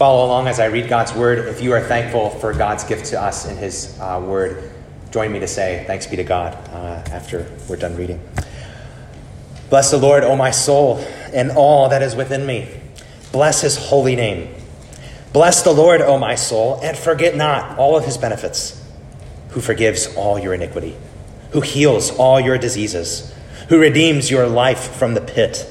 follow along as I read God's word. If you are thankful for God's gift to us in his uh, word, join me to say thanks be to God uh, after we're done reading. Bless the Lord, O my soul, and all that is within me. Bless his holy name. Bless the Lord, O my soul, and forget not all of his benefits, who forgives all your iniquity, who heals all your diseases, who redeems your life from the pit,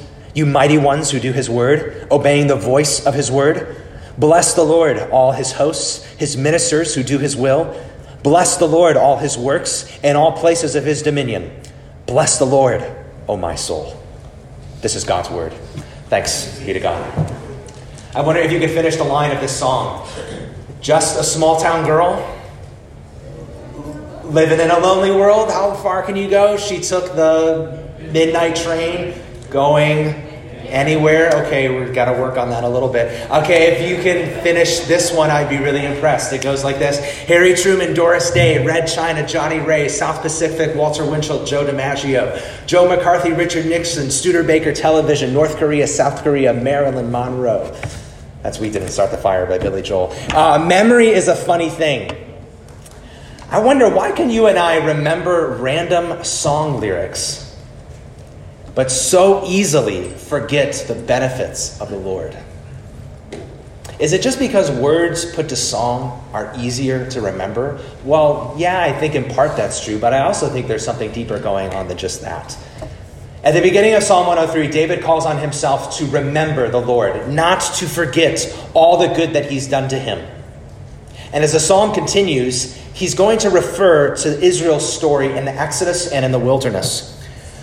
you mighty ones who do his word, obeying the voice of his word. Bless the Lord, all his hosts, his ministers who do his will. Bless the Lord, all his works, and all places of his dominion. Bless the Lord, O my soul. This is God's word. Thanks be to God. I wonder if you could finish the line of this song. Just a small town girl, living in a lonely world. How far can you go? She took the midnight train going anywhere. Okay, we've got to work on that a little bit. Okay, if you can finish this one, I'd be really impressed. It goes like this Harry Truman, Doris Day, Red China, Johnnie Ray, South Pacific, Walter Winchell, Joe DiMaggio, Joe McCarthy, Richard Nixon, Studebaker Television, North Korea, South Korea, Marilyn Monroe. That's We Didn't Start the Fire by Billy Joel. Uh, memory is a funny thing. I wonder why can you and I remember random song lyrics, but so easily forget the benefits of the Lord? Is it just because words put to song are easier to remember? Well, yeah, I think in part that's true, but I also think there's something deeper going on than just that. At the beginning of Psalm 103, David calls on himself to remember the Lord, not to forget all the good that he's done to him. And as the psalm continues, he's going to refer to Israel's story in the Exodus and in the wilderness.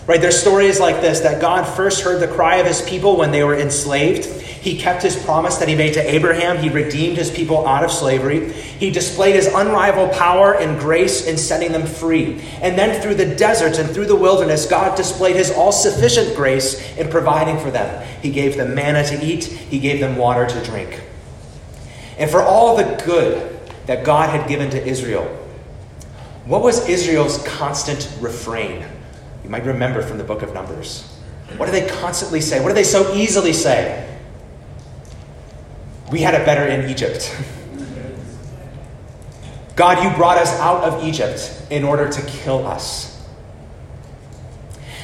Right? There's stories like this that God first heard the cry of his people when they were enslaved. He kept his promise that he made to Abraham. He redeemed his people out of slavery. He displayed his unrivaled power and grace in setting them free. And then through the desert and through the wilderness, God displayed his all sufficient grace in providing for them. He gave them manna to eat, he gave them water to drink. And for all the good that God had given to Israel, what was Israel's constant refrain? You might remember from the book of Numbers. What do they constantly say? What do they so easily say? We had it better in Egypt. God, you brought us out of Egypt in order to kill us.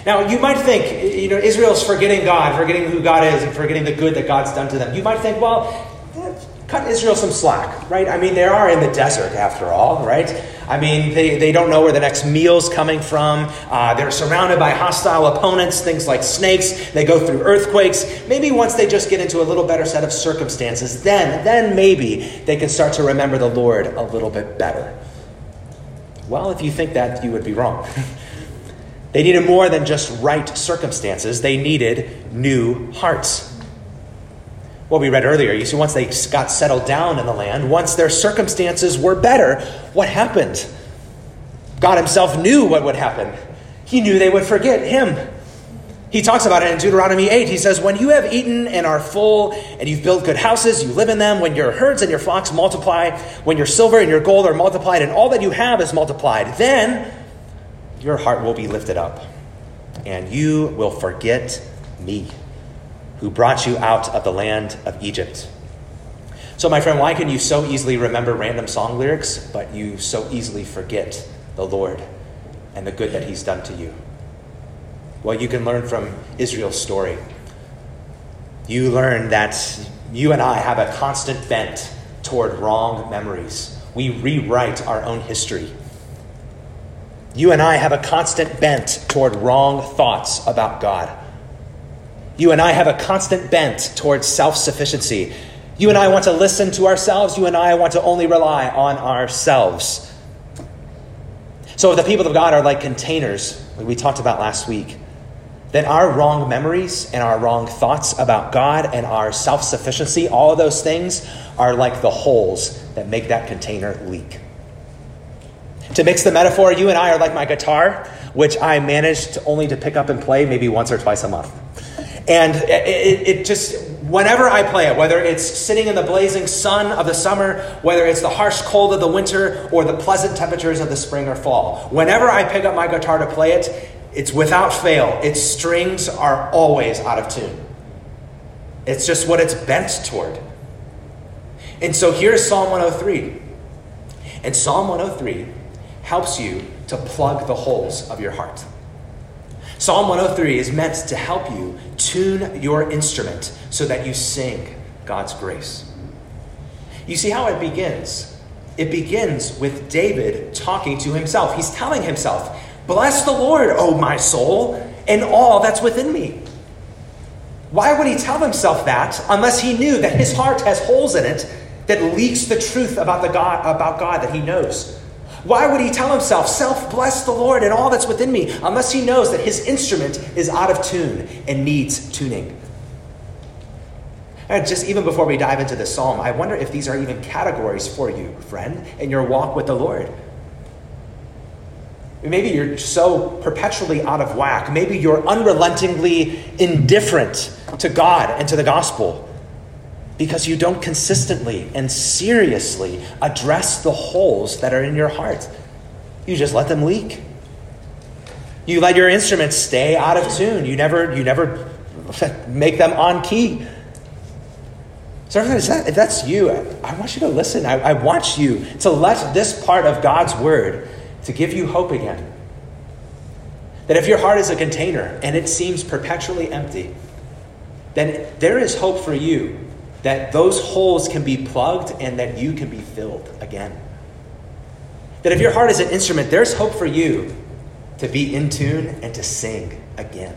Now, you might think, you know, Israel's forgetting God, forgetting who God is, and forgetting the good that God's done to them. You might think, well, cut Israel some slack, right? I mean, they are in the desert after all, right? I mean, they, they don't know where the next meal's coming from. Uh, they're surrounded by hostile opponents, things like snakes. They go through earthquakes. Maybe once they just get into a little better set of circumstances, then, then maybe they can start to remember the Lord a little bit better. Well, if you think that, you would be wrong. they needed more than just right circumstances, they needed new hearts what we read earlier. You see, once they got settled down in the land, once their circumstances were better, what happened? God Himself knew what would happen. He knew they would forget Him. He talks about it in Deuteronomy 8. He says, When you have eaten and are full, and you've built good houses, you live in them, when your herds and your flocks multiply, when your silver and your gold are multiplied, and all that you have is multiplied, then your heart will be lifted up, and you will forget me, who brought you out of the land of Egypt. So, my friend, why can you so easily remember random song lyrics, but you so easily forget the Lord and the good that He's done to you? Well, you can learn from Israel's story. You learn that you and I have a constant bent toward wrong memories. We rewrite our own history. You and I have a constant bent toward wrong thoughts about God. You and I have a constant bent towards self sufficiency. You and I want to listen to ourselves. You and I want to only rely on ourselves. So, if the people of God are like containers, like we talked about last week then our wrong memories and our wrong thoughts about God and our self sufficiency, all of those things are like the holes that make that container leak. To mix the metaphor, you and I are like my guitar, which I manage only to pick up and play maybe once or twice a month. And it, it, just, whenever I play it, whether it's sitting in the blazing sun of the summer, whether it's the harsh cold of the winter, or the pleasant temperatures of the spring or fall, whenever I pick up my guitar to play it, it's without fail. Its strings are always out of tune. It's just what it's bent toward. And so here's Psalm 103. And Psalm 103 helps you to plug the holes of your heart. Psalm 103 is meant to help you tune your instrument so that you sing God's grace. You see how it begins? It begins with David talking to himself. He's telling himself, Bless the Lord, O my soul, and all that's within me. Why would he tell himself that unless he knew that his heart has holes in it that leaks the truth about, the God, about God that he knows? Why would he tell himself, Self bless the Lord and all that's within me, unless he knows that his instrument is out of tune and needs tuning? And just even before we dive into the psalm, I wonder if these are even categories for you, friend, in your walk with the Lord. Maybe you're so perpetually out of whack. Maybe you're unrelentingly indifferent to God and to the gospel because you don't consistently and seriously address the holes that are in your heart. You just let them leak. You let your instruments stay out of tune. You never, you never make them on key. So, if that's you, I want you to listen. I, I want you to let this part of God's word to give you hope again. That if your heart is a container and it seems perpetually empty, then there is hope for you that those holes can be plugged and that you can be filled again. That if your heart is an instrument, there's hope for you to be in tune and to sing again.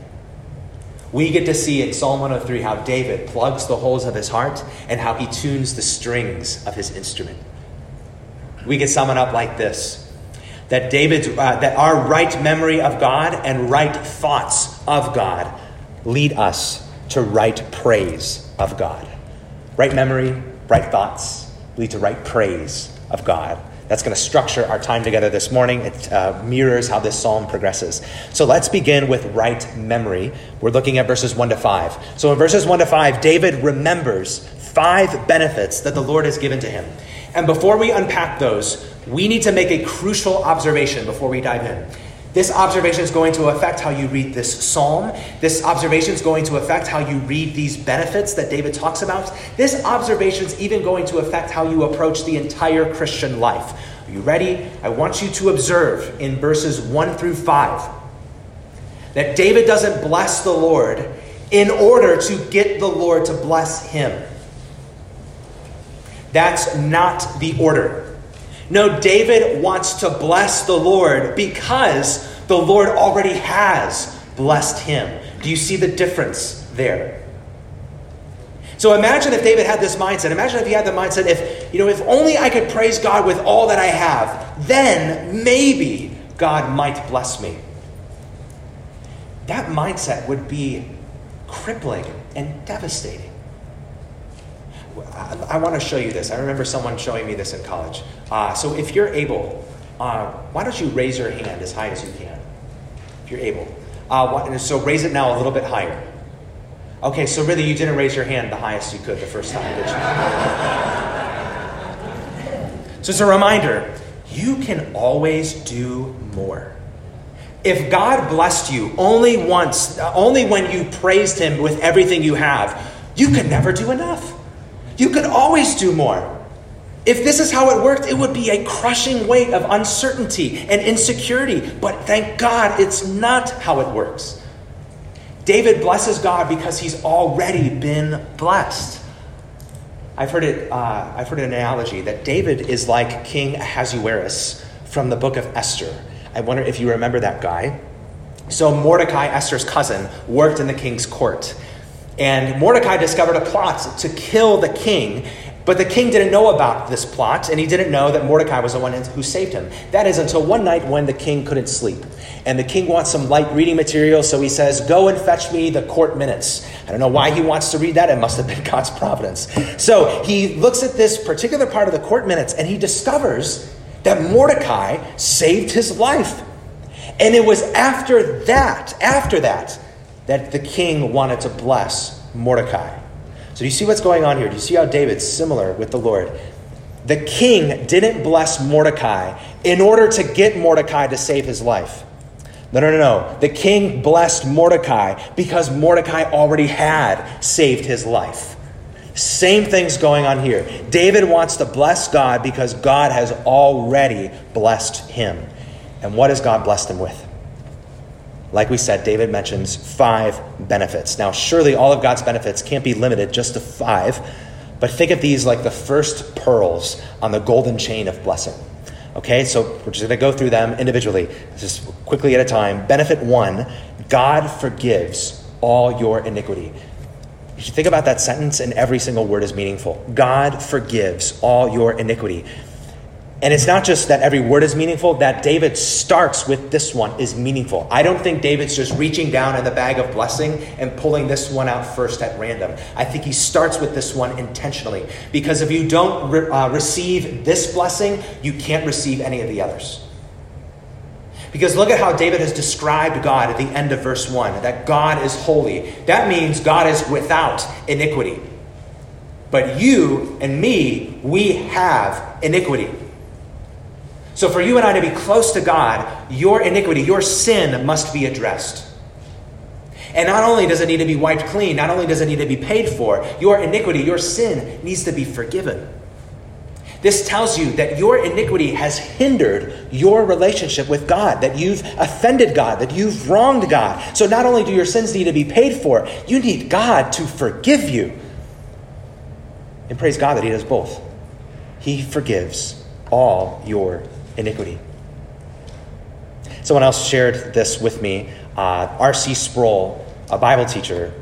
We get to see in Psalm 103 how David plugs the holes of his heart and how he tunes the strings of his instrument. We can sum it up like this that David's uh, that our right memory of God and right thoughts of God lead us to right praise of God. Right memory, right thoughts lead to right praise of God. That's going to structure our time together this morning. It uh, mirrors how this psalm progresses. So let's begin with right memory. We're looking at verses 1 to 5. So in verses 1 to 5, David remembers five benefits that the Lord has given to him. And before we unpack those, we need to make a crucial observation before we dive in. This observation is going to affect how you read this psalm. This observation is going to affect how you read these benefits that David talks about. This observation is even going to affect how you approach the entire Christian life. Are you ready? I want you to observe in verses 1 through 5 that David doesn't bless the Lord in order to get the Lord to bless him. That's not the order. No, David wants to bless the Lord because the Lord already has blessed him. Do you see the difference there? So imagine if David had this mindset. Imagine if he had the mindset if, you know, if only I could praise God with all that I have, then maybe God might bless me. That mindset would be crippling and devastating. I, I want to show you this. I remember someone showing me this in college. Uh, so if you're able, uh, why don't you raise your hand as high as you can? If you're able. Uh, so raise it now a little bit higher. Okay, so really you didn't raise your hand the highest you could the first time, did you? so it's a reminder you can always do more. If God blessed you only once, only when you praised Him with everything you have, you could never do enough. You could always do more. If this is how it worked, it would be a crushing weight of uncertainty and insecurity. But thank God it's not how it works. David blesses God because he's already been blessed. I've heard it. Uh, I've heard an analogy that David is like King Ahasuerus from the book of Esther. I wonder if you remember that guy. So Mordecai, Esther's cousin, worked in the king's court, and Mordecai discovered a plot to kill the king. But the king didn't know about this plot, and he didn't know that Mordecai was the one who saved him. That is until one night when the king couldn't sleep. And the king wants some light reading material, so he says, Go and fetch me the court minutes. I don't know why he wants to read that. It must have been God's providence. So he looks at this particular part of the court minutes, and he discovers that Mordecai saved his life. And it was after that, after that, that the king wanted to bless Mordecai. So, do you see what's going on here? Do you see how David's similar with the Lord? The king didn't bless Mordecai in order to get Mordecai to save his life. No, no, no, no. The king blessed Mordecai because Mordecai already had saved his life. Same thing's going on here. David wants to bless God because God has already blessed him. And what has God blessed him with? Like we said, David mentions five benefits. Now, surely all of God's benefits can't be limited just to five, but think of these like the first pearls on the golden chain of blessing. Okay, so we're just going to go through them individually, just quickly at a time. Benefit one God forgives all your iniquity. You should think about that sentence, and every single word is meaningful. God forgives all your iniquity. And it's not just that every word is meaningful, that David starts with this one is meaningful. I don't think David's just reaching down in the bag of blessing and pulling this one out first at random. I think he starts with this one intentionally. Because if you don't re- uh, receive this blessing, you can't receive any of the others. Because look at how David has described God at the end of verse 1 that God is holy. That means God is without iniquity. But you and me, we have iniquity. So, for you and I to be close to God, your iniquity, your sin must be addressed. And not only does it need to be wiped clean, not only does it need to be paid for, your iniquity, your sin needs to be forgiven. This tells you that your iniquity has hindered your relationship with God, that you've offended God, that you've wronged God. So not only do your sins need to be paid for, you need God to forgive you. And praise God that He does both. He forgives all your iniquity. Someone else shared this with me. Uh, R.C. Sproul, a Bible teacher,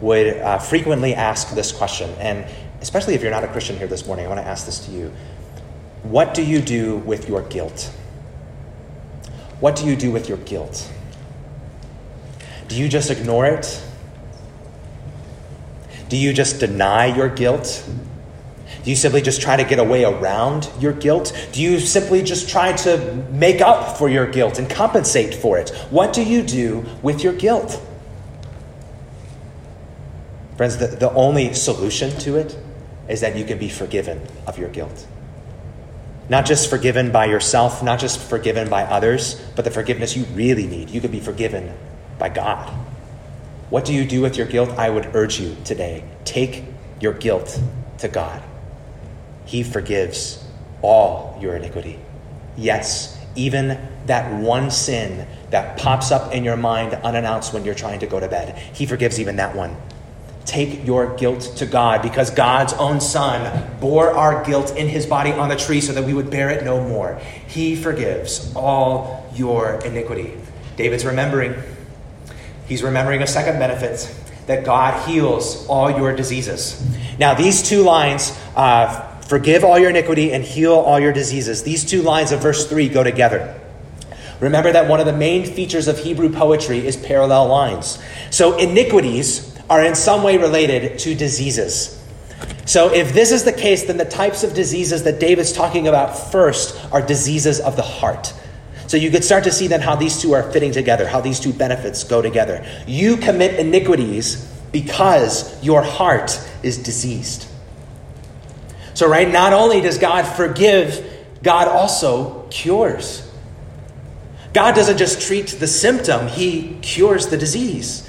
would uh, frequently ask this question. And especially if you're not a Christian here this morning, I want to ask this to you. What do you do with your guilt? What do you do with your guilt? Do you just ignore it? Do you just deny your guilt? Do you simply just try to get away around your guilt? Do you simply just try to make up for your guilt and compensate for it? What do you do with your guilt? Friends, the, the only solution to it is that you can be forgiven of your guilt. Not just forgiven by yourself, not just forgiven by others, but the forgiveness you really need. You can be forgiven by God. What do you do with your guilt? I would urge you today take your guilt to God. He forgives all your iniquity. Yes, even that one sin that pops up in your mind unannounced when you're trying to go to bed. He forgives even that one. Take your guilt to God because God's own Son bore our guilt in his body on the tree so that we would bear it no more. He forgives all your iniquity. David's remembering. He's remembering a second benefit that God heals all your diseases. Now, these two lines uh, Forgive all your iniquity and heal all your diseases. These two lines of verse 3 go together. Remember that one of the main features of Hebrew poetry is parallel lines. So iniquities are in some way related to diseases. So if this is the case, then the types of diseases that David's talking about first are diseases of the heart. So you could start to see then how these two are fitting together, how these two benefits go together. You commit iniquities because your heart is diseased. So, right, not only does God forgive, God also cures. God doesn't just treat the symptom, He cures the disease.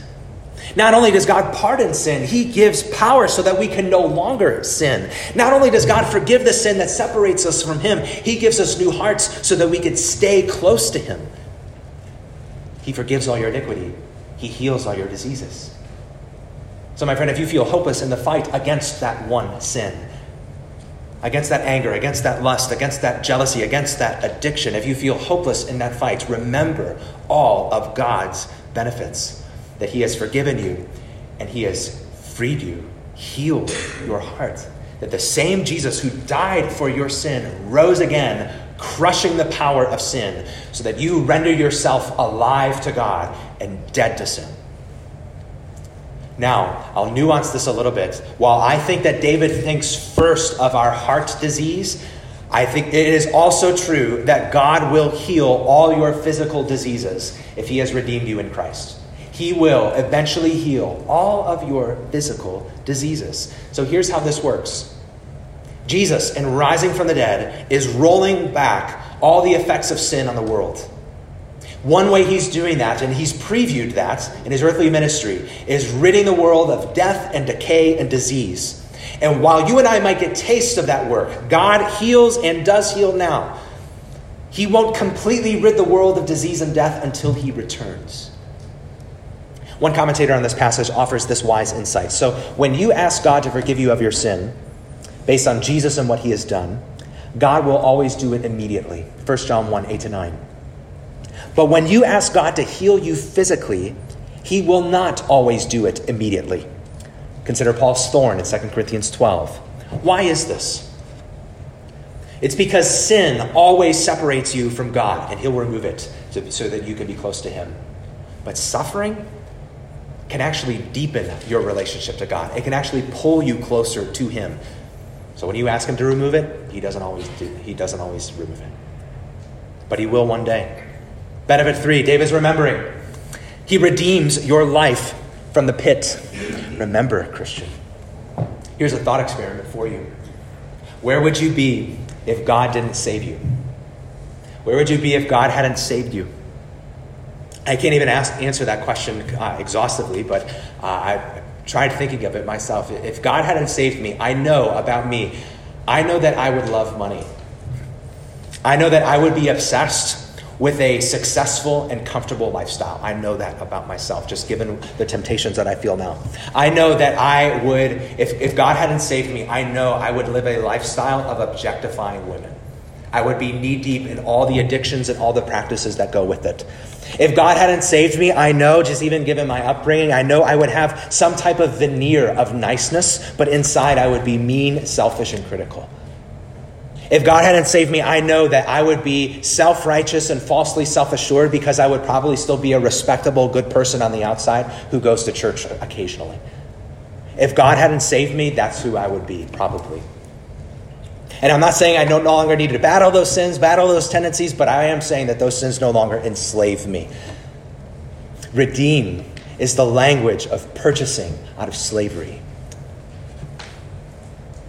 Not only does God pardon sin, He gives power so that we can no longer sin. Not only does God forgive the sin that separates us from Him, He gives us new hearts so that we can stay close to Him. He forgives all your iniquity, He heals all your diseases. So, my friend, if you feel hopeless in the fight against that one sin, against that anger, against that lust, against that jealousy, against that addiction, if you feel hopeless in that fight, remember all of God's benefits that He has forgiven you and He has freed you, healed your heart. That the same Jesus who died for your sin rose again, crushing the power of sin, so that you render yourself alive to God and dead to sin. Now, I'll nuance this a little bit. While I think that David thinks first of our heart disease, I think it is also true that God will heal all your physical diseases if He has redeemed you in Christ. He will eventually heal all of your physical diseases. So here's how this works Jesus, in rising from the dead, is rolling back all the effects of sin on the world. One way he's doing that, and he's previewed that in his earthly ministry, is ridding the world of death and decay and disease. And while you and I might get tastes of that work, God heals and does heal now. He won't completely rid the world of disease and death until he returns. One commentator on this passage offers this wise insight. So, when you ask God to forgive you of your sin, based on Jesus and what he has done, God will always do it immediately. 1 John 1 8 to 9. But when you ask God to heal you physically, he will not always do it immediately. Consider Paul's thorn in 2 Corinthians 12. Why is this? It's because sin always separates you from God, and he'll remove it so that you can be close to him. But suffering can actually deepen your relationship to God. It can actually pull you closer to him. So when you ask him to remove it, he doesn't always do, he doesn't always remove it. But he will one day. Benefit three David's remembering. He redeems your life from the pit. Remember, Christian. Here's a thought experiment for you. Where would you be if God didn't save you? Where would you be if God hadn't saved you? I can't even ask, answer that question uh, exhaustively, but uh, I tried thinking of it myself. If God hadn't saved me, I know about me. I know that I would love money. I know that I would be obsessed with a successful and comfortable lifestyle. I know that about myself, just given the temptations that I feel now. I know that I would, if, if God hadn't saved me, I know I would live a lifestyle of objectifying women. I would be knee deep in all the addictions and all the practices that go with it. If God hadn't saved me, I know, just even given my upbringing, I know I would have some type of veneer of niceness, but inside I would be mean, selfish, and critical. If God hadn't saved me, I know that I would be self righteous and falsely self assured because I would probably still be a respectable, good person on the outside who goes to church occasionally. If God hadn't saved me, that's who I would be, probably. And I'm not saying I no longer need to battle those sins, battle those tendencies, but I am saying that those sins no longer enslave me. Redeem is the language of purchasing out of slavery.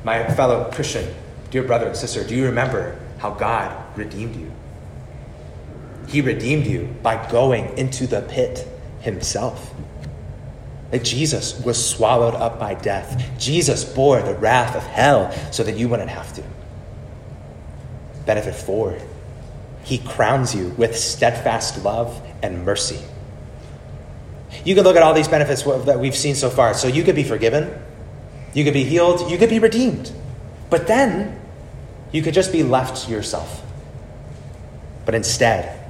My fellow Christian, Dear brother and sister, do you remember how God redeemed you? He redeemed you by going into the pit himself. That Jesus was swallowed up by death. Jesus bore the wrath of hell so that you wouldn't have to. Benefit four, he crowns you with steadfast love and mercy. You can look at all these benefits that we've seen so far. So you could be forgiven, you could be healed, you could be redeemed. But then you could just be left to yourself. But instead,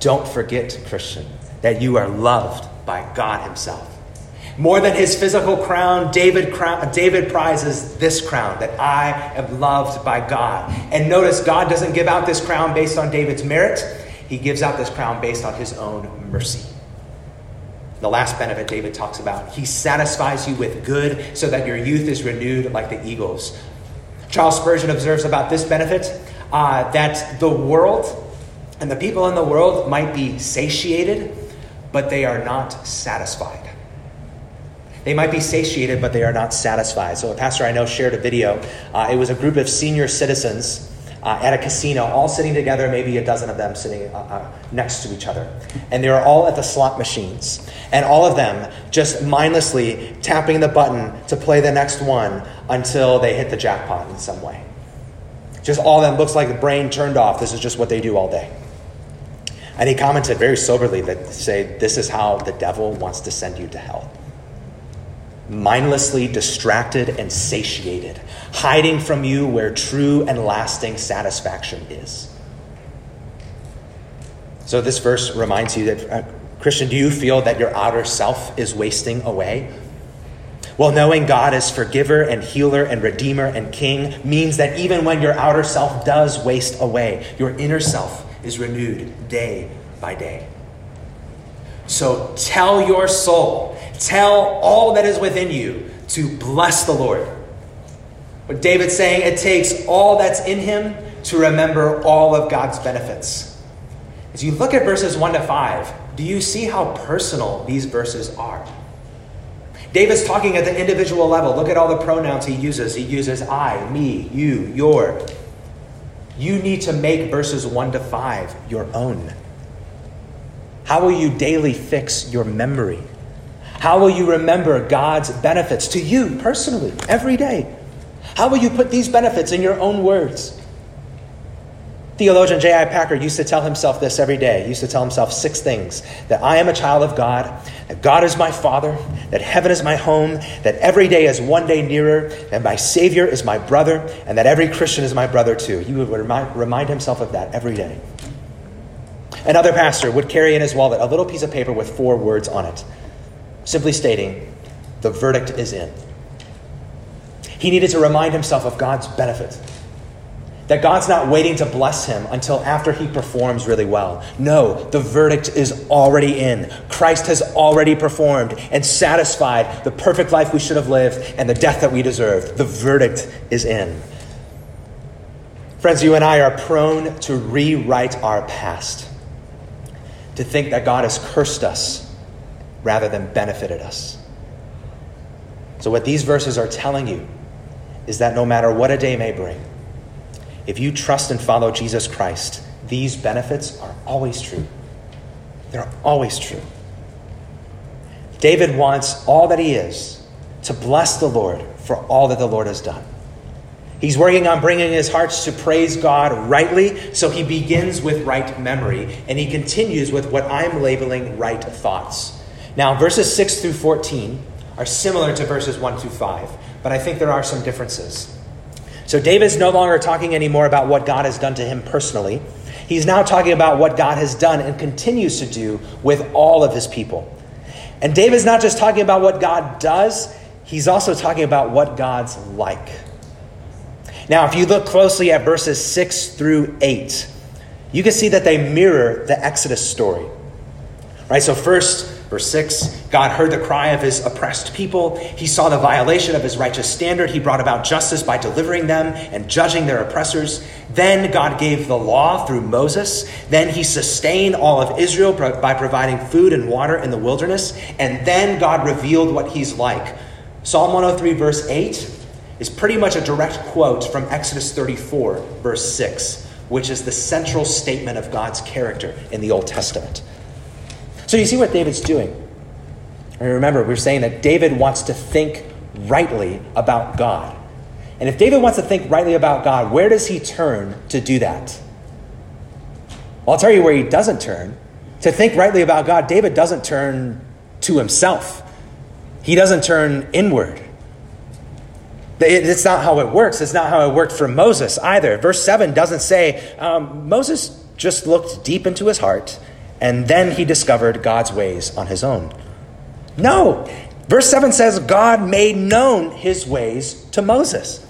don't forget, Christian, that you are loved by God Himself. More than his physical crown, David, crown, David prizes this crown that I am loved by God. And notice, God doesn't give out this crown based on David's merit, he gives out this crown based on his own mercy. The last benefit David talks about, he satisfies you with good so that your youth is renewed like the eagles. Charles Spurgeon observes about this benefit uh, that the world And the people in the world might be satiated, but they are not satisfied. They might be satiated, but they are not satisfied. So, a pastor I know shared a video. Uh, it was a group of senior citizens uh, at a casino, all sitting together, maybe a dozen of them sitting uh, uh, next to each other. And they were all at the slot machines. And all of them just mindlessly tapping the button to play the next one until they hit the jackpot in some way. Just all of them looks like the brain turned off. This is just what they do all day. And he commented very soberly that say, This is how the devil wants to send you to hell. Mindlessly distracted and satiated, hiding from you where true and lasting satisfaction is. So, this verse reminds you that, uh, Christian, do you feel that your outer self is wasting away? Well, knowing God as forgiver and healer and redeemer and king means that even when your outer self does waste away, your inner self is renewed day by day. So tell your soul, tell all that is within you to bless the Lord. What David's saying, it takes all that's in him to remember all of God's benefits. As you look at verses 1 to 5, do you see how personal these verses are? David's talking at the individual level. Look at all the pronouns he uses. He uses I, me, you, your. You need to make verses 1 to 5 your own. How will you daily fix your memory? How will you remember God's benefits to you personally every day? How will you put these benefits in your own words? Theologian J.I. Packer used to tell himself this every day. He used to tell himself six things that I am a child of God, that God is my Father, that heaven is my home, that every day is one day nearer, that my Savior is my brother, and that every Christian is my brother too. He would remind, remind himself of that every day. Another pastor would carry in his wallet a little piece of paper with four words on it, simply stating, The verdict is in. He needed to remind himself of God's benefit that God's not waiting to bless him until after he performs really well. No, the verdict is already in. Christ has already performed and satisfied the perfect life we should have lived and the death that we deserved. The verdict is in. Friends, you and I are prone to rewrite our past, to think that God has cursed us rather than benefited us. So, what these verses are telling you is that no matter what a day may bring, if you trust and follow Jesus Christ, these benefits are always true. They're always true. David wants all that he is to bless the Lord for all that the Lord has done. He's working on bringing his hearts to praise God rightly, so he begins with right memory, and he continues with what I'm labeling right thoughts. Now, verses 6 through 14 are similar to verses 1 through 5, but I think there are some differences. So David's no longer talking anymore about what God has done to him personally. He's now talking about what God has done and continues to do with all of his people. And David's not just talking about what God does, he's also talking about what God's like. Now, if you look closely at verses 6 through 8, you can see that they mirror the Exodus story. Right? So, first, Verse 6 God heard the cry of his oppressed people. He saw the violation of his righteous standard. He brought about justice by delivering them and judging their oppressors. Then God gave the law through Moses. Then he sustained all of Israel by providing food and water in the wilderness. And then God revealed what he's like. Psalm 103, verse 8, is pretty much a direct quote from Exodus 34, verse 6, which is the central statement of God's character in the Old Testament. So you see what David's doing. And remember, we are saying that David wants to think rightly about God. And if David wants to think rightly about God, where does he turn to do that? Well, I'll tell you where he doesn't turn. To think rightly about God, David doesn't turn to himself, he doesn't turn inward. It's not how it works. It's not how it worked for Moses either. Verse 7 doesn't say um, Moses just looked deep into his heart and then he discovered God's ways on his own. No. Verse 7 says God made known his ways to Moses.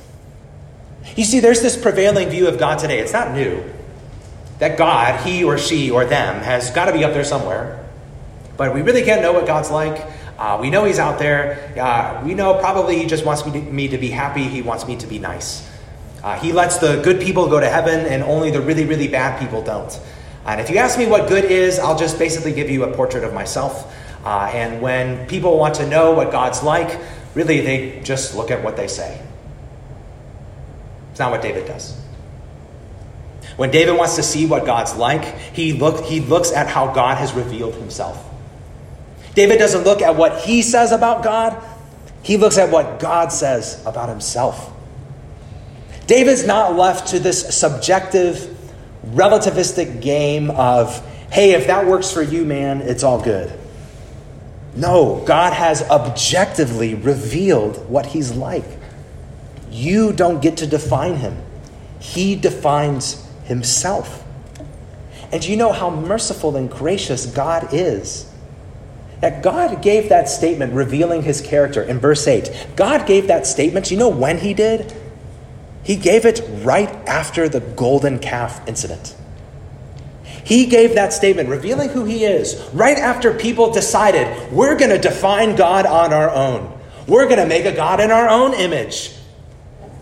You see, there's this prevailing view of God today. It's not new. That God, he or she or them, has got to be up there somewhere. But we really can't know what God's like. Uh, we know he's out there. Uh, we know probably he just wants me to, me to be happy. He wants me to be nice. Uh, he lets the good people go to heaven, and only the really, really bad people don't. And if you ask me what good is, I'll just basically give you a portrait of myself. Uh, and when people want to know what God's like, really they just look at what they say. It's not what David does. When David wants to see what God's like, he, look, he looks at how God has revealed himself. David doesn't look at what he says about God, he looks at what God says about himself. David's not left to this subjective, relativistic game of, hey, if that works for you, man, it's all good. No, God has objectively revealed what he's like. You don't get to define him, he defines himself. And you know how merciful and gracious God is? That God gave that statement revealing his character in verse 8. God gave that statement, you know when he did? He gave it right after the golden calf incident. He gave that statement, revealing who he is, right after people decided we're going to define God on our own. We're going to make a God in our own image.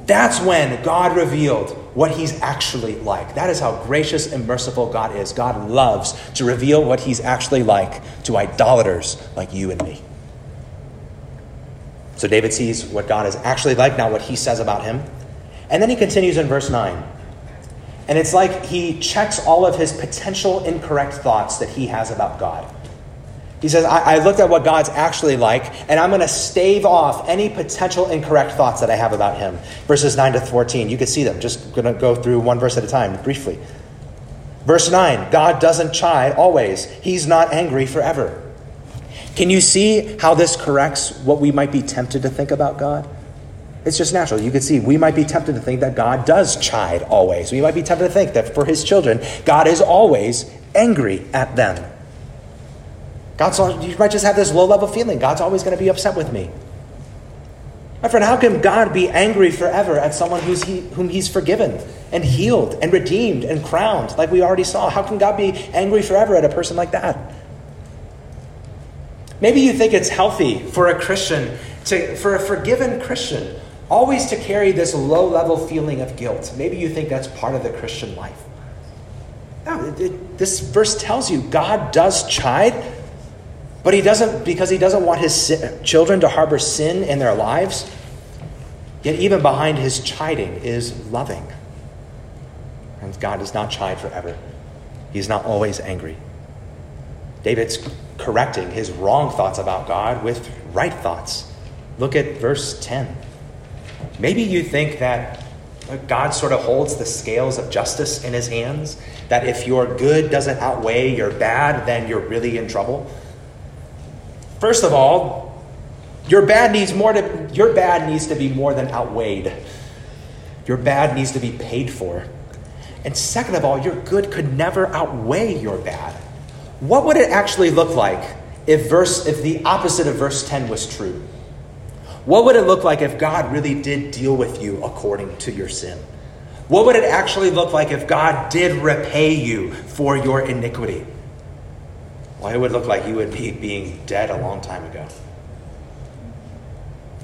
That's when God revealed what he's actually like. That is how gracious and merciful God is. God loves to reveal what he's actually like to idolaters like you and me. So David sees what God is actually like, not what he says about him. And then he continues in verse 9. And it's like he checks all of his potential incorrect thoughts that he has about God. He says, I, I looked at what God's actually like, and I'm going to stave off any potential incorrect thoughts that I have about him. Verses 9 to 14. You can see them. Just going to go through one verse at a time briefly. Verse 9 God doesn't chide always, He's not angry forever. Can you see how this corrects what we might be tempted to think about God? It's just natural. You can see we might be tempted to think that God does chide always. We might be tempted to think that for his children, God is always angry at them. God's you might just have this low level feeling. God's always going to be upset with me. My friend, how can God be angry forever at someone who's he, whom he's forgiven and healed and redeemed and crowned, like we already saw? How can God be angry forever at a person like that? Maybe you think it's healthy for a Christian, to, for a forgiven Christian, always to carry this low level feeling of guilt. Maybe you think that's part of the Christian life. No, it, it, this verse tells you God does chide, but he doesn't, because he doesn't want his children to harbor sin in their lives. Yet, even behind his chiding is loving. And God does not chide forever, he's not always angry. David's correcting his wrong thoughts about God with right thoughts. Look at verse 10. Maybe you think that God sort of holds the scales of justice in his hands, that if your good doesn't outweigh your bad, then you're really in trouble. First of all, your bad needs more to your bad needs to be more than outweighed. Your bad needs to be paid for. And second of all, your good could never outweigh your bad. What would it actually look like if verse if the opposite of verse 10 was true? What would it look like if God really did deal with you according to your sin? What would it actually look like if God did repay you for your iniquity? Well, it would look like you would be being dead a long time ago.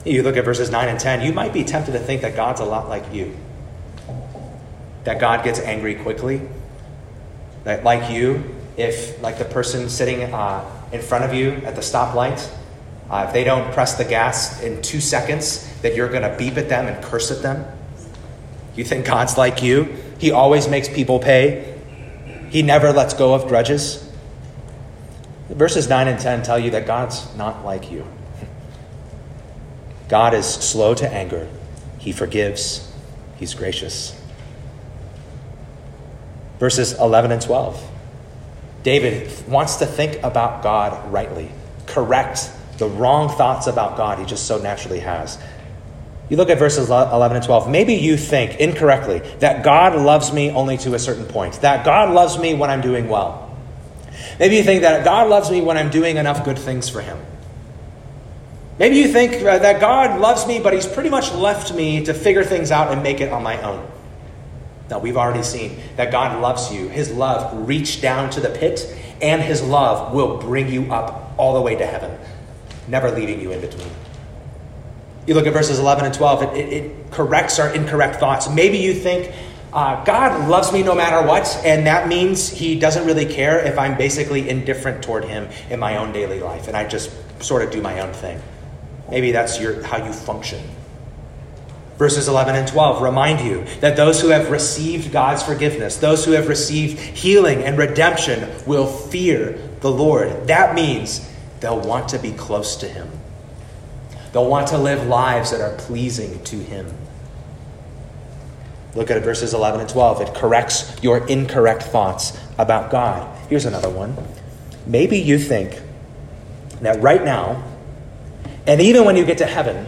You look at verses 9 and 10, you might be tempted to think that God's a lot like you. That God gets angry quickly. That, like you, if, like the person sitting uh, in front of you at the stoplight, uh, if they don't press the gas in two seconds, that you're going to beep at them and curse at them? You think God's like you? He always makes people pay. He never lets go of grudges. Verses 9 and 10 tell you that God's not like you. God is slow to anger, He forgives, He's gracious. Verses 11 and 12. David wants to think about God rightly, correct the wrong thoughts about God he just so naturally has. You look at verses 11 and 12. Maybe you think incorrectly that God loves me only to a certain point, that God loves me when I'm doing well. Maybe you think that God loves me when I'm doing enough good things for him. Maybe you think uh, that God loves me, but he's pretty much left me to figure things out and make it on my own. Now, we've already seen that God loves you. His love reached down to the pit, and his love will bring you up all the way to heaven never leaving you in between. You look at verses 11 and 12, it, it, it corrects our incorrect thoughts. Maybe you think uh, God loves me no matter what, and that means He doesn't really care if I'm basically indifferent toward Him in my own daily life, and I just sort of do my own thing. Maybe that's your, how you function. Verses 11 and 12 remind you that those who have received God's forgiveness, those who have received healing and redemption, will fear the Lord. That means they'll want to be close to Him. They'll want to live lives that are pleasing to Him. Look at verses 11 and 12. It corrects your incorrect thoughts about God. Here's another one. Maybe you think that right now, and even when you get to heaven,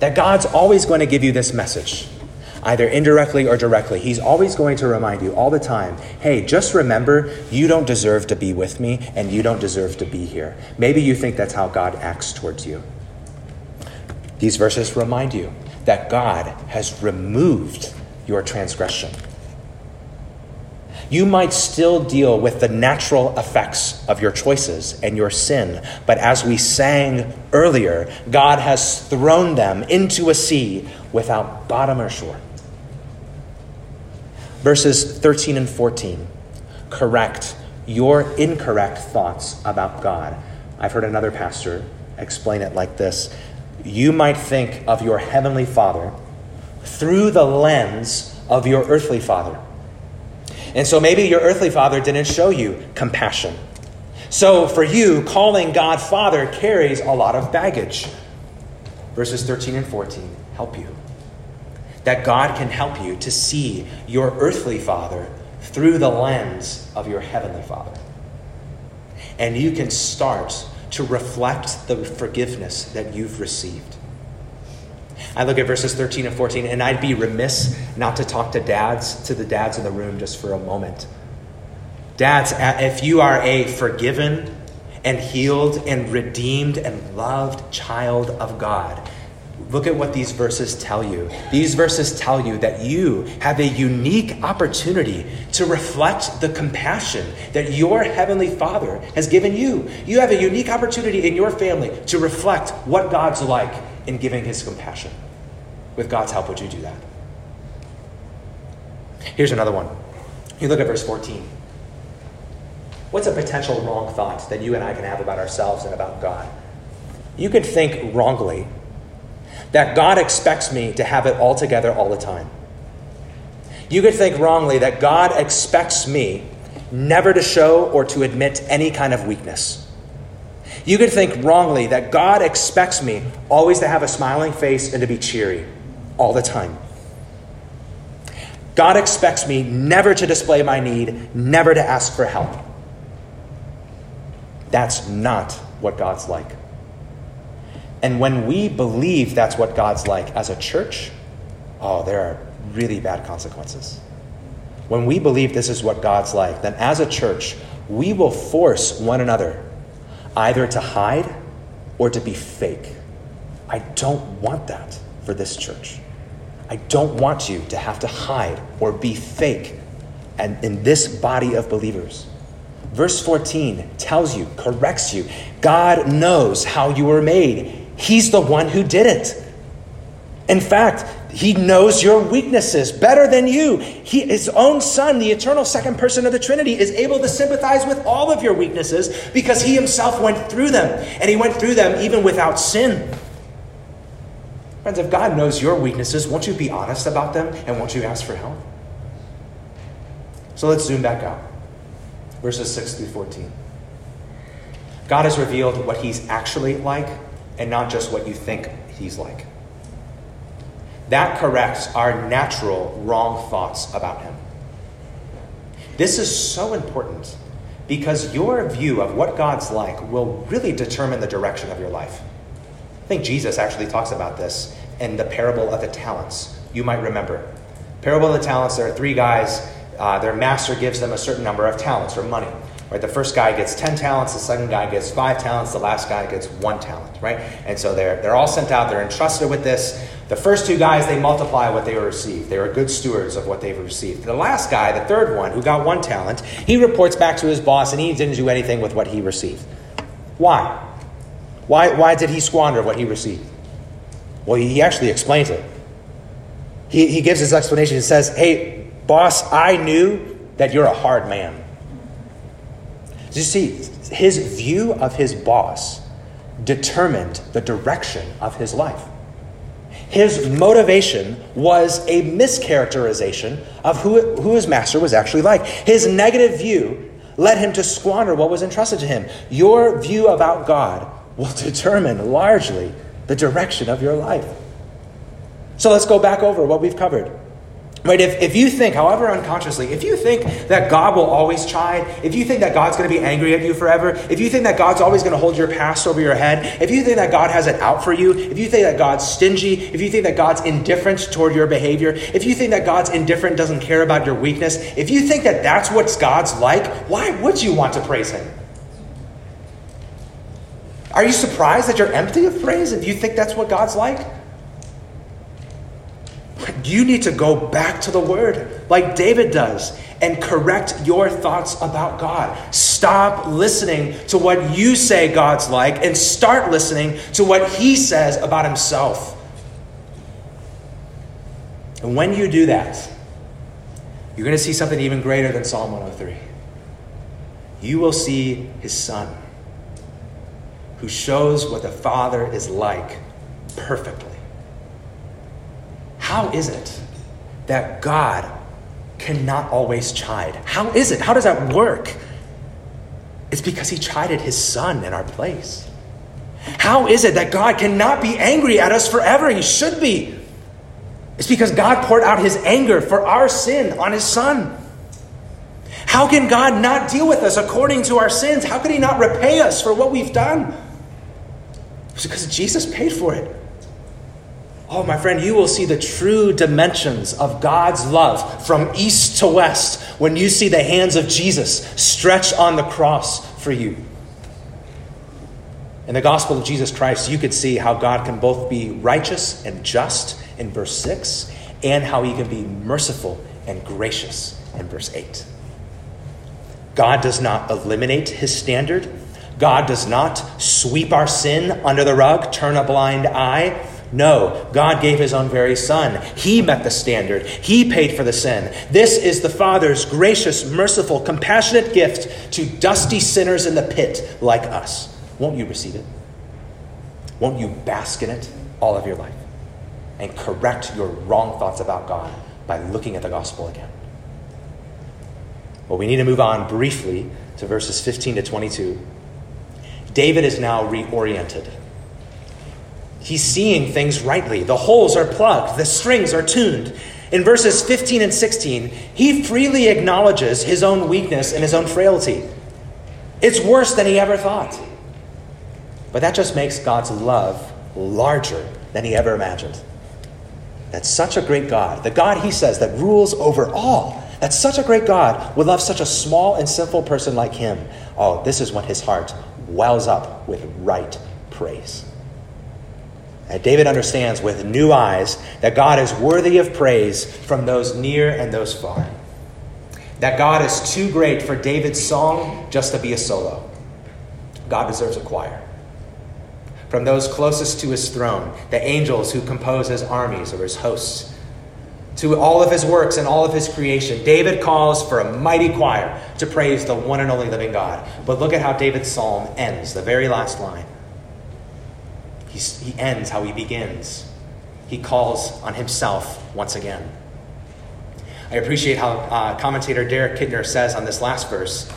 that God's always going to give you this message, either indirectly or directly. He's always going to remind you all the time hey, just remember, you don't deserve to be with me, and you don't deserve to be here. Maybe you think that's how God acts towards you. These verses remind you that God has removed your transgression. You might still deal with the natural effects of your choices and your sin, but as we sang earlier, God has thrown them into a sea without bottom or shore. Verses 13 and 14 correct your incorrect thoughts about God. I've heard another pastor explain it like this You might think of your heavenly Father through the lens of your earthly father. And so maybe your earthly father didn't show you compassion. So for you, calling God Father carries a lot of baggage. Verses 13 and 14 help you. That God can help you to see your earthly father through the lens of your heavenly father. And you can start to reflect the forgiveness that you've received. I look at verses 13 and 14, and I'd be remiss not to talk to dads, to the dads in the room just for a moment. Dads, if you are a forgiven and healed and redeemed and loved child of God, look at what these verses tell you. These verses tell you that you have a unique opportunity to reflect the compassion that your Heavenly Father has given you. You have a unique opportunity in your family to reflect what God's like in giving his compassion. With God's help, would you do that? Here's another one. You look at verse 14. What's a potential wrong thought that you and I can have about ourselves and about God? You could think wrongly that God expects me to have it all together all the time. You could think wrongly that God expects me never to show or to admit any kind of weakness. You could think wrongly that God expects me always to have a smiling face and to be cheery all the time. God expects me never to display my need, never to ask for help. That's not what God's like. And when we believe that's what God's like as a church, oh, there are really bad consequences. When we believe this is what God's like, then as a church, we will force one another either to hide or to be fake. I don't want that for this church. I don't want you to have to hide or be fake and in this body of believers. Verse 14 tells you, corrects you. God knows how you were made. He's the one who did it. In fact, he knows your weaknesses better than you. He, his own Son, the eternal second person of the Trinity, is able to sympathize with all of your weaknesses because he himself went through them. And he went through them even without sin. Friends, if God knows your weaknesses, won't you be honest about them and won't you ask for help? So let's zoom back out. Verses 6 through 14. God has revealed what he's actually like and not just what you think he's like. That corrects our natural wrong thoughts about him. This is so important because your view of what God's like will really determine the direction of your life. I think Jesus actually talks about this in the parable of the talents. You might remember. Parable of the talents, there are three guys. Uh, their master gives them a certain number of talents or money. Right? The first guy gets 10 talents, the second guy gets five talents, the last guy gets one talent, right? And so they're, they're all sent out, they're entrusted with this. The first two guys, they multiply what they received. They were good stewards of what they've received. The last guy, the third one, who got one talent, he reports back to his boss and he didn't do anything with what he received. Why? Why, why did he squander what he received? Well, he actually explains it. He, he gives his explanation. He says, Hey, boss, I knew that you're a hard man. You see, his view of his boss determined the direction of his life. His motivation was a mischaracterization of who, who his master was actually like. His negative view led him to squander what was entrusted to him. Your view about God will determine largely the direction of your life. So let's go back over what we've covered. Right, if, if you think, however unconsciously, if you think that God will always chide, if you think that God's going to be angry at you forever, if you think that God's always going to hold your past over your head, if you think that God has it out for you, if you think that God's stingy, if you think that God's indifferent toward your behavior, if you think that God's indifferent, doesn't care about your weakness, if you think that that's what God's like, why would you want to praise Him? Are you surprised that you're empty of praise if you think that's what God's like? You need to go back to the Word like David does and correct your thoughts about God. Stop listening to what you say God's like and start listening to what He says about Himself. And when you do that, you're going to see something even greater than Psalm 103. You will see His Son, who shows what the Father is like perfectly. How is it that God cannot always chide? How is it? How does that work? It's because he chided his son in our place. How is it that God cannot be angry at us forever? He should be. It's because God poured out his anger for our sin on his son. How can God not deal with us according to our sins? How can he not repay us for what we've done? It's because Jesus paid for it. Oh, my friend, you will see the true dimensions of God's love from east to west when you see the hands of Jesus stretched on the cross for you. In the gospel of Jesus Christ, you could see how God can both be righteous and just in verse 6, and how he can be merciful and gracious in verse 8. God does not eliminate his standard. God does not sweep our sin under the rug, turn a blind eye. No, God gave his own very son. He met the standard. He paid for the sin. This is the Father's gracious, merciful, compassionate gift to dusty sinners in the pit like us. Won't you receive it? Won't you bask in it all of your life and correct your wrong thoughts about God by looking at the gospel again? Well, we need to move on briefly to verses 15 to 22. David is now reoriented. He's seeing things rightly. The holes are plugged, the strings are tuned. In verses 15 and 16, he freely acknowledges his own weakness and his own frailty. It's worse than he ever thought. But that just makes God's love larger than he ever imagined. That such a great God, the God he says that rules over all. That such a great God would love such a small and simple person like him. Oh, this is when his heart wells up with right praise. David understands with new eyes that God is worthy of praise from those near and those far. That God is too great for David's song just to be a solo. God deserves a choir. From those closest to his throne, the angels who compose his armies or his hosts, to all of his works and all of his creation, David calls for a mighty choir to praise the one and only living God. But look at how David's psalm ends, the very last line. He's, he ends how he begins. He calls on himself once again. I appreciate how uh, commentator Derek Kidner says on this last verse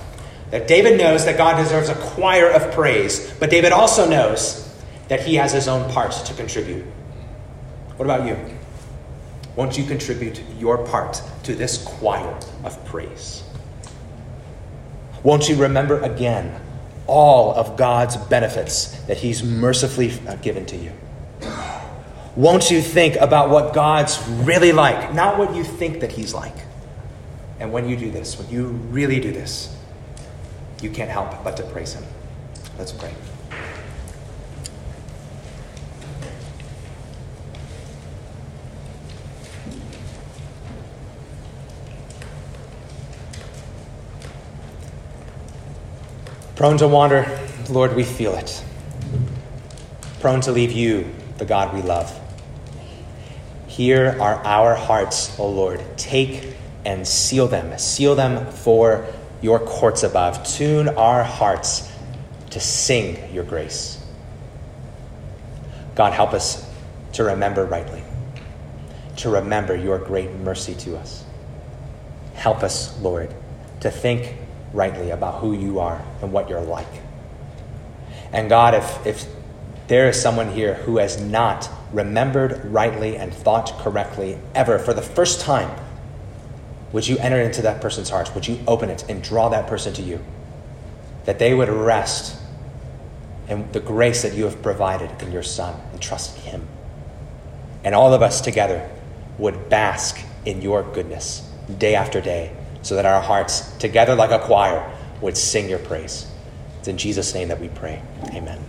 that David knows that God deserves a choir of praise, but David also knows that he has his own part to contribute. What about you? Won't you contribute your part to this choir of praise? Won't you remember again all of God's benefits that He's mercifully uh, given to you. Won't you think about what God's really like, not what you think that He's like? And when you do this, when you really do this, you can't help but to praise Him. Let's pray. Prone to wander, Lord, we feel it. Prone to leave you, the God we love. Here are our hearts, O Lord. Take and seal them. Seal them for your courts above. Tune our hearts to sing your grace. God, help us to remember rightly, to remember your great mercy to us. Help us, Lord, to think rightly about who you are and what you're like. And God, if, if there is someone here who has not remembered rightly and thought correctly ever for the first time, would you enter into that person's heart? Would you open it and draw that person to you? That they would rest in the grace that you have provided in your Son and trust Him. And all of us together would bask in your goodness day after day so that our hearts, together like a choir, would sing your praise. It's in Jesus' name that we pray. Amen.